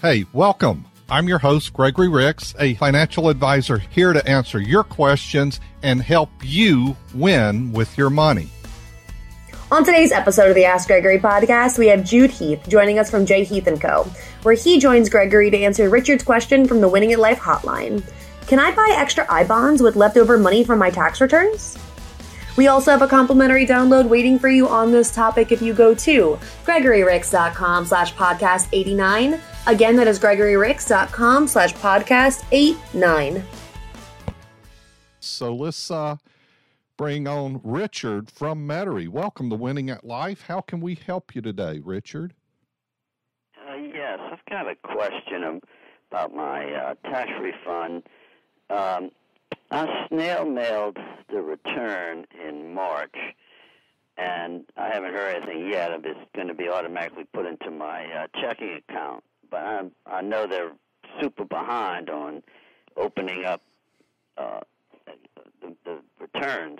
Hey, welcome. I'm your host, Gregory Ricks, a financial advisor here to answer your questions and help you win with your money. On today's episode of the Ask Gregory podcast, we have Jude Heath joining us from J. Heath & Co., where he joins Gregory to answer Richard's question from the Winning at Life hotline. Can I buy extra I bonds with leftover money from my tax returns? We also have a complimentary download waiting for you on this topic if you go to gregoryricks.com slash podcast 89. Again, that is gregoryricks.com slash podcast 89. So let's uh, bring on Richard from Metairie. Welcome to Winning at Life. How can we help you today, Richard? Uh, yes, I've got a question about my uh, tax refund. Um, I snail mailed the return in March, and I haven't heard anything yet if it's going to be automatically put into my uh, checking account. But I, I know they're super behind on opening up uh, the, the returns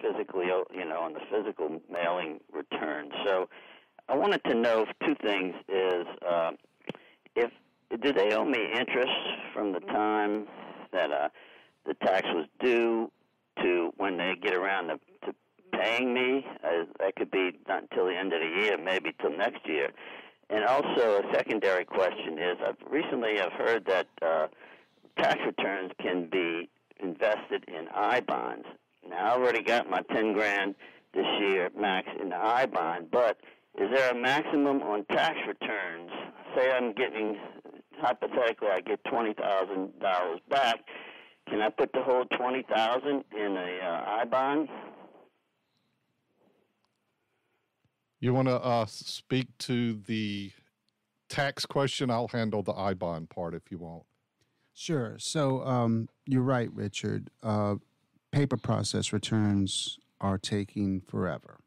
physically, you know, on the physical mailing return. So I wanted to know two things: is uh, if do they owe me interest from the time that uh, the tax was due to when they get around to, to paying me. Uh, that could be not until the end of the year, maybe till next year. And also a secondary question is, I've recently I've heard that uh, tax returns can be invested in I bonds. Now I already got my ten grand this year max in the I bond, but is there a maximum on tax returns? Say I'm getting hypothetically I get twenty thousand dollars back can I put the whole twenty thousand in a uh, I bond? You want to uh, speak to the tax question? I'll handle the I bond part if you want. Sure. So um, you're right, Richard. Uh, paper process returns are taking forever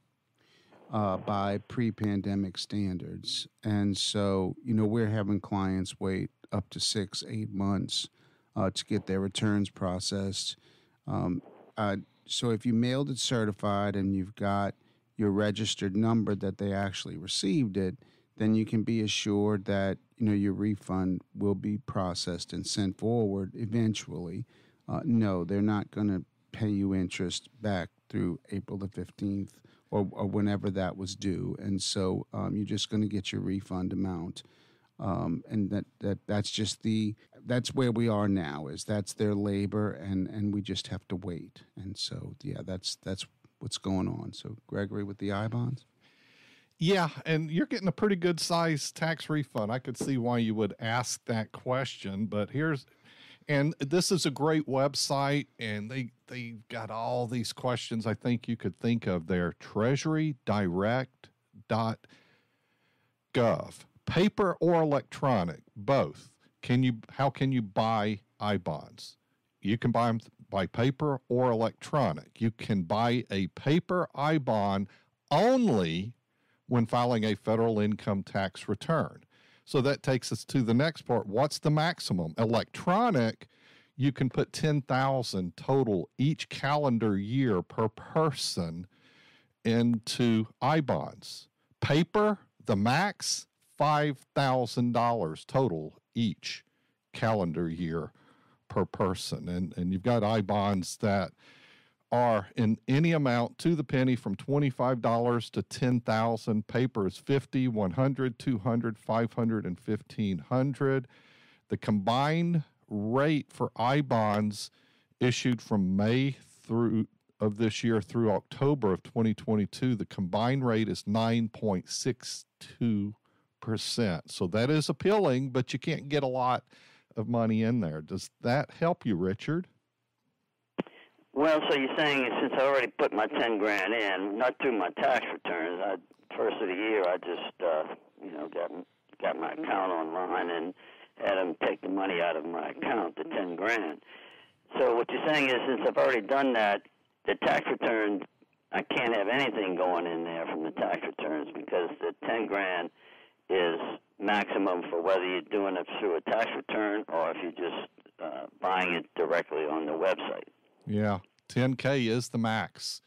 uh, by pre-pandemic standards, and so you know we're having clients wait up to six, eight months uh, to get their returns processed. Um, so if you mailed it certified and you've got your registered number that they actually received it, then you can be assured that you know your refund will be processed and sent forward eventually. Uh, no, they're not going to pay you interest back through April the fifteenth or, or, whenever that was due, and so um, you're just going to get your refund amount. Um, and that, that that's just the that's where we are now is that's their labor and and we just have to wait and so yeah that's that's what's going on. So gregory with the i bonds yeah and you're getting a pretty good size tax refund. I could see why you would ask that question but here's and this is a great website and they they've got all these questions i think you could think of there. treasurydirect.gov paper or electronic? Both. Can you how can you buy I bonds? You can buy them by paper or electronic. You can buy a paper I bond only when filing a federal income tax return. So that takes us to the next part. What's the maximum? Electronic, you can put 10,000 total each calendar year per person into I bonds. Paper, the max $5,000 total each calendar year per person. And, and you've got I bonds that are in any amount to the penny from $25 to 10,000 papers 50, 100, 200, 500 and 1500. The combined rate for I bonds issued from May through of this year through October of 2022, the combined rate is 9.62 percent. So that is appealing, but you can't get a lot of money in there. Does that help you, Richard? Well, so you're saying since I already put my ten grand in, not through my tax returns, I first of the year I just uh, you know got got my account online and had them take the money out of my account, the ten grand. So what you're saying is since I've already done that, the tax return I can't have anything going in there from the tax returns because the ten grand is maximum for whether you're doing it through a tax return or if you're just uh, buying it directly on the website. Yeah, 10K is the max.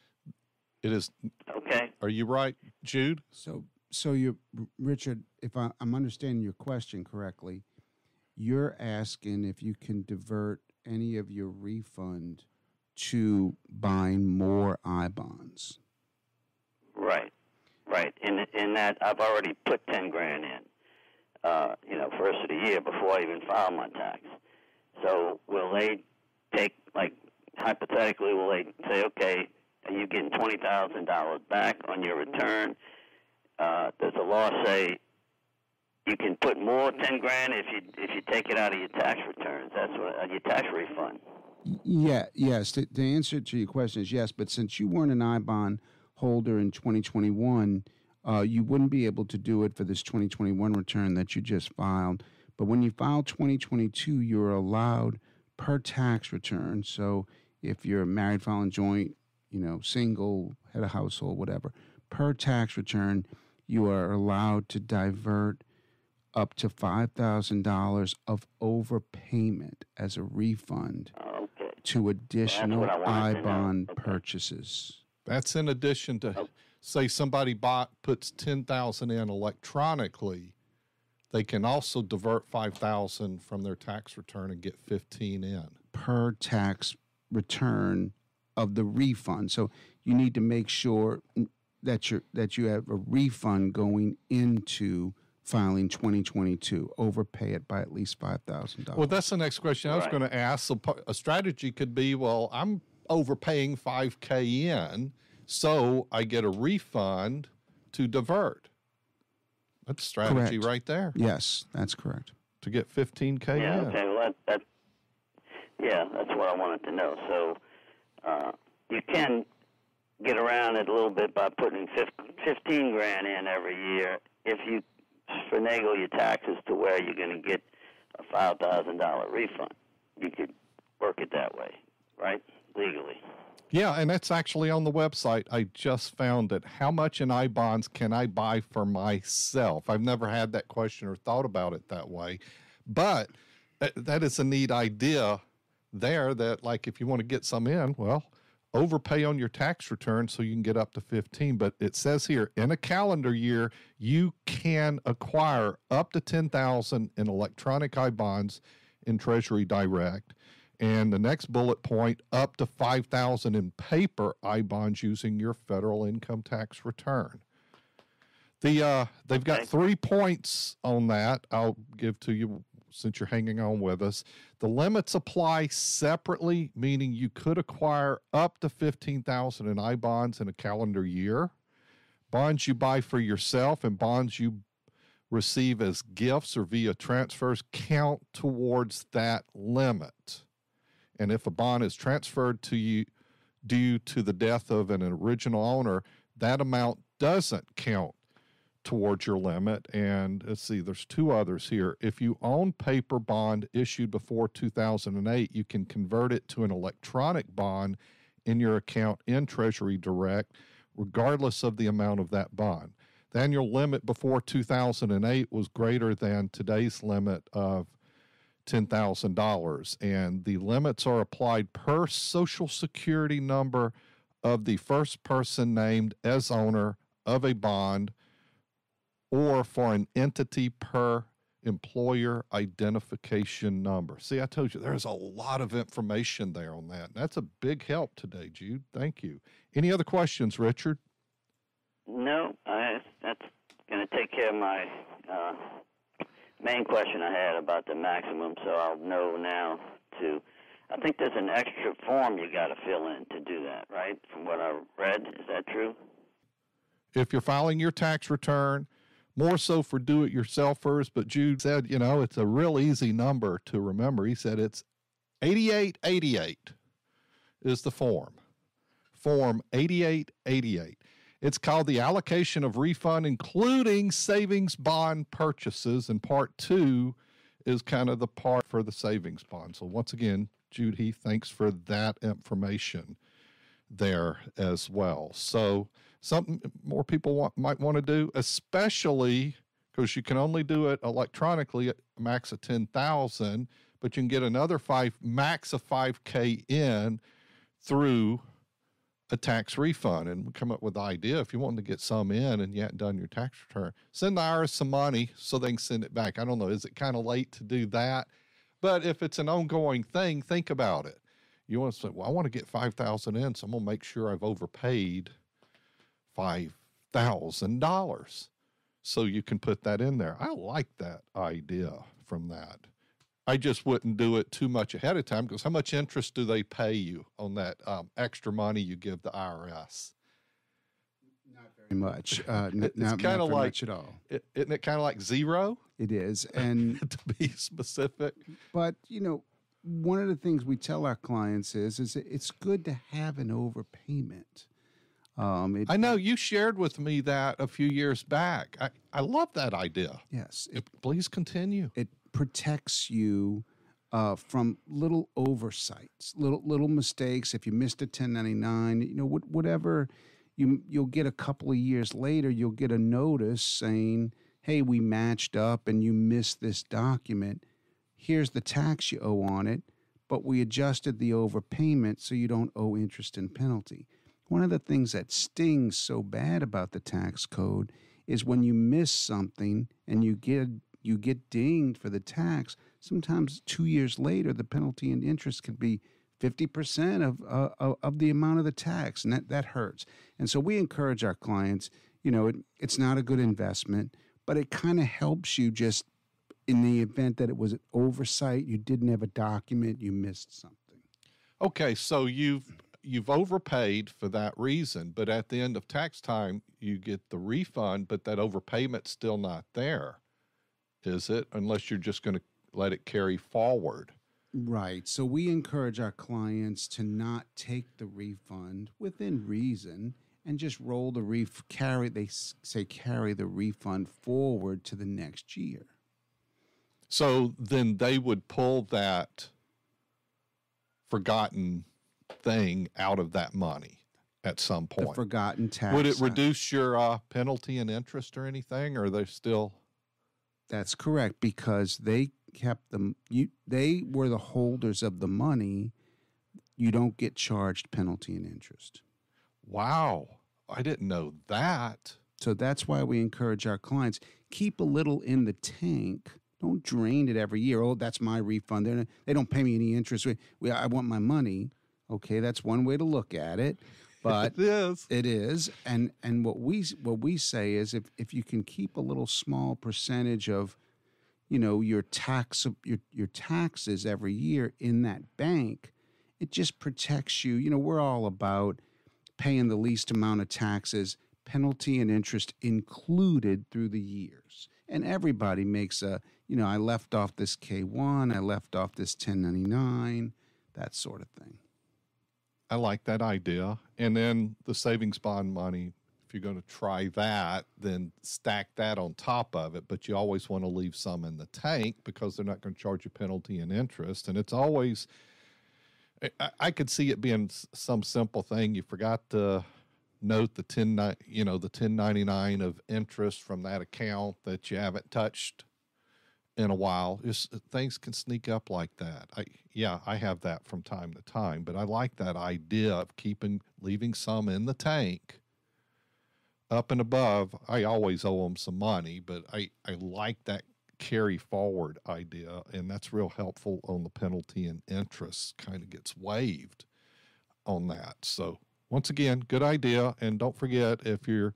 It is. Okay. Are you right, Jude? So, so you, Richard, if I, I'm understanding your question correctly, you're asking if you can divert any of your refund to buying more I bonds. Right, right. In in that, I've already put ten grand in. Uh, you know, first of the year before I even file my tax. So will they take like hypothetically? Will they say, okay, are you getting twenty thousand dollars back on your return? Uh, does the law say you can put more ten grand if you if you take it out of your tax returns? That's what uh, your tax refund. Yeah, yes. The, the answer to your question is yes. But since you weren't an I bond holder in 2021, uh, you wouldn't be able to do it for this 2021 return that you just filed. But when you file 2022, you're allowed per tax return. So if you're married, filing joint, you know, single, head of household, whatever, per tax return, you are allowed to divert up to $5,000 of overpayment as a refund Okay. to additional what I wanted to know. I-bond Okay. purchases. That's in addition to, Oh. Say, somebody bought puts ten thousand in electronically. They can also divert five thousand from their tax return and get fifteen in. per tax return of the refund. So you need to make sure that you that you have a refund going into filing 2022. Overpay it by at least $5000 Well, that's the next question I was Right. going to ask. So a strategy could be, well, I'm overpaying five k in, so I get a refund to divert. That's strategy Correct. right there Yes, that's correct. to get fifteen k Yeah. in. Okay. Well, that, that yeah, that's what I wanted to know. So uh, you can get around it a little bit by putting fif- fifteen grand in every year if you finagle your taxes to where you're going to get a five thousand dollar refund. You could work it that way, right? Legally. Yeah, and that's actually on the website. I just found it. How much in I bonds can I buy for myself? I've never had that question or thought about it that way, but that, is a neat idea there. That like if you want to get some in, well, overpay on your tax return so you can get up to 15 but it says here in a calendar year you can acquire up to 10,000 in electronic I bonds in Treasury Direct and the next bullet point up to 5000 in paper I bonds using your federal income tax return. The uh they've got Okay. 3 points on that I'll give to you since you're hanging on with us. The limits apply separately, meaning you could acquire up to 15,000 in I bonds in a calendar year. Bonds you buy for yourself and bonds you receive as gifts or via transfers count towards that limit. And if a bond is transferred to you due to the death of an original owner, that amount doesn't count towards your limit. And let's see, there's two others here. If you own paper bond issued before 2008, you can convert it to an electronic bond in your account in Treasury Direct, regardless of the amount of that bond. The annual limit before 2008 was greater than today's limit of $10,000. And the limits are applied per social security number of the first person named as owner of a bond or for an entity per employer identification number. See, I told you there's a lot of information there on that. That's a big help today, Jude. Thank you. Any other questions, Richard? No, I, that's going to take care of my uh, main question I had about the maximum, so I'll know now to. I think there's an extra form you got to fill in to do that, right? From what I read, is that true? if you're filing your tax return, more so for do it yourselfers. But Jude said, you know, it's a real easy number to remember. He said it's 8888 is the form. Form 8888. It's called the allocation of refund, including savings bond purchases. And part two is kind of the part for the savings bond. So, once again, Heath, thanks for that information there as well. So, something more people want, might want to do, especially because you can only do it electronically at max of 10,000, but you can get another five, max of 5K in through a tax refund and come up with the idea if you want to get some in and you hadn't done your tax return, send the IRS some money so they can send it back. I don't know, is it kind of late to do that? But if it's an ongoing thing, think about it. You want to say, well, I want to get 5,000 in, so I'm going to make sure I've overpaid $5,000. So you can put that in there. I like that idea from that. I just wouldn't do it too much ahead of time because how much interest do they pay you on that um, extra money you give the IRS? Not very much. Uh, n- It's not, not very like- at all. is isn't it kind of like zero It is, and to be specific? but you know, one of the things we tell our clients is is it's good to have an overpayment. Um, it, I know you shared with me that a few years back. I, I love that idea. yes, it, Please continue. it protects you uh, from little oversights, little little mistakes. If you missed a 1099, you know what, whatever, you you'll get a couple of years later, you'll get a notice saying, "Hey, we matched up, and you missed this document. Here's the tax you owe on it, but we adjusted the overpayment so you don't owe interest and penalty." One of the things that stings so bad about the tax code is when you miss something and you get you get dinged for the tax. Sometimes two years later, the penalty and interest could be fifty percent of uh, of of the amount of the tax, and that that hurts. And so we encourage our clients. You know, it, it's not a good investment, but it kind of helps you just in the event that it was an oversight, you didn't have a document, you missed something. Okay, so you've you've overpaid for that reason, but at the end of tax time you get the refund, but that overpayment's still not there. Is it? Unless you're just going to let it carry forward. Right. So we encourage our clients to not take the refund within reason and just roll the ref carry they say carry the refund forward to the next year. So then they would pull that forgotten thing out of that money at some The point. forgotten tax. Would it uh, reduce your uh, penalty and interest or anything, or are they still? That's correct because they kept them you they were the holders of the money. You don't get charged penalty and interest. Wow, I didn't know that. So that's why we encourage our clients keep a little in the tank. Don't drain it every year. Oh, that's my refund. They're, they don't pay me any interest. We, we, I want my money. Okay, that's one way to look at it, but it is. it is. And and what we what we say is if if you can keep a little small percentage of, you know, your tax your your taxes every year in that bank, it just protects you. You know, we're all about paying the least amount of taxes, penalty and interest included through the years. And everybody makes a, you know, I left off this K1, I left off this 1099, that sort of thing. I like that idea. And then the savings bond money, if you're going to try that, then stack that on top of it. But you always want to leave some in the tank because they're not going to charge you penalty and interest. And it's always, I- I, could see it being some simple thing. You forgot to note the 10, you know, the 1099 of interest from that account that you haven't touched in a while. Just uh, things can sneak up like that. I yeah, I have that from time to time, but I like that idea of keeping leaving some in the tank up and above. I always owe them some money, but I I like that carry forward idea, and that's real helpful on the penalty and interest. Kind of gets waived on that. So once again, good idea, and don't forget if you're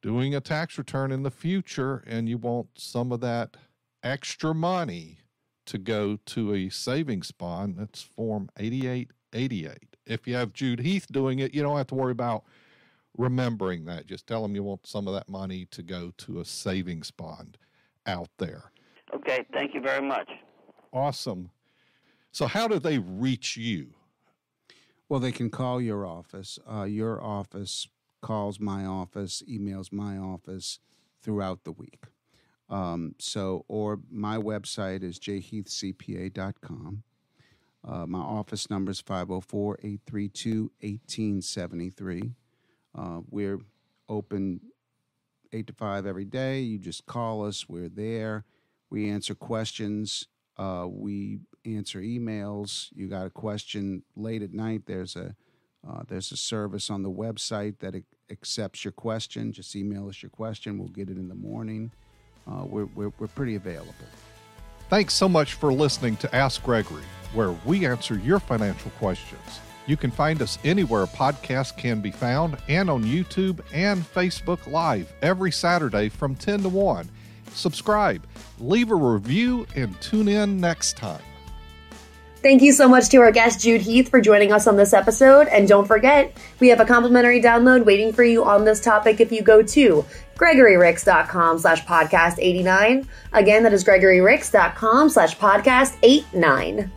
doing a tax return in the future and you want some of that extra money to go to a savings bond, that's Form 8888. If you have Jude Heath doing it, you don't have to worry about remembering that. Just tell them you want some of that money to go to a savings bond out there. Okay, thank you very much. Awesome. So, how do they reach you? Well, they can call your office. Uh, your office calls my office, emails my office throughout the week. Um, so, or my website is jheathcpa.com. Uh, my office number is 504 832 1873. Uh, We're open 8 to 5 every day. You just call us, we're there. We answer questions. Uh, we answer emails. You got a question late at night, there's a, Uh, there's a service on the website that accepts your question. Just email us your question. We'll get it in the morning. Uh, we're, we're, we're pretty available. Thanks so much for listening to Ask Gregory, where we answer your financial questions. You can find us anywhere a podcast can be found and on YouTube and Facebook Live every Saturday from 10 to 1. Subscribe, leave a review, and tune in next time. Thank you so much to our guest Jude Heath for joining us on this episode. And don't forget, we have a complimentary download waiting for you on this topic if you go to gregoryricks.com slash podcast 89. Again, that is gregoryricks.com slash podcast 89.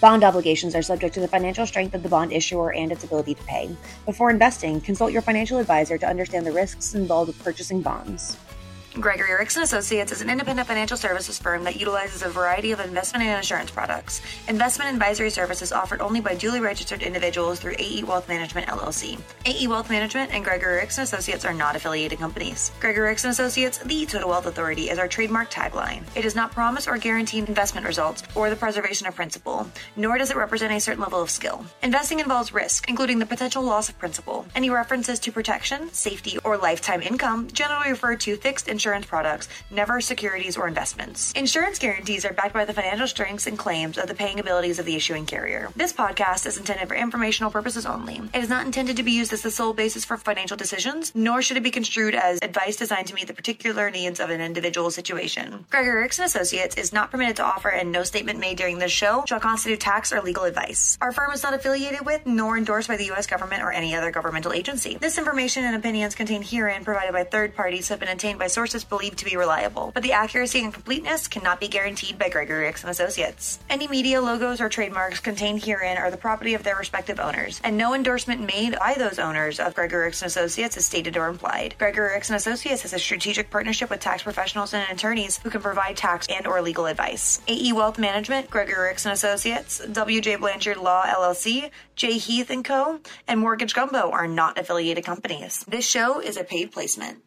Bond obligations are subject to the financial strength of the bond issuer and its ability to pay. Before investing, consult your financial advisor to understand the risks involved with purchasing bonds. Gregory Ricks and Associates is an independent financial services firm that utilizes a variety of investment and insurance products. Investment advisory services offered only by duly registered individuals through AE Wealth Management LLC. AE Wealth Management and Gregory Ricks and Associates are not affiliated companies. Gregory Ricks and Associates, the Total Wealth Authority, is our trademark tagline. It does not promise or guarantee investment results or the preservation of principal, nor does it represent a certain level of skill. Investing involves risk, including the potential loss of principal. Any references to protection, safety, or lifetime income generally refer to fixed insurance products, never securities or investments. Insurance guarantees are backed by the financial strengths and claims of the paying abilities of the issuing carrier. This podcast is intended for informational purposes only. It is not intended to be used as the sole basis for financial decisions, nor should it be construed as advice designed to meet the particular needs of an individual situation. Gregory Ricks and Associates is not permitted to offer, and no statement made during this show shall constitute tax or legal advice. Our firm is not affiliated with nor endorsed by the U.S. government or any other governmental agency. This information and opinions contained herein provided by third parties have been obtained by sources believed to be reliable, but the accuracy and completeness cannot be guaranteed by Gregory Ricks and Associates. Any media logos or trademarks contained herein are the property of their respective owners, and no endorsement made by those owners of Gregory Ricks and Associates is stated or implied. Gregory Ricks and Associates has a strategic partnership with tax professionals and attorneys who can provide tax and or legal advice. AE Wealth Management, Gregory Ricks and Associates, WJ Blanchard Law LLC, J Heath and Co., and Mortgage Gumbo are not affiliated companies. This show is a paid placement.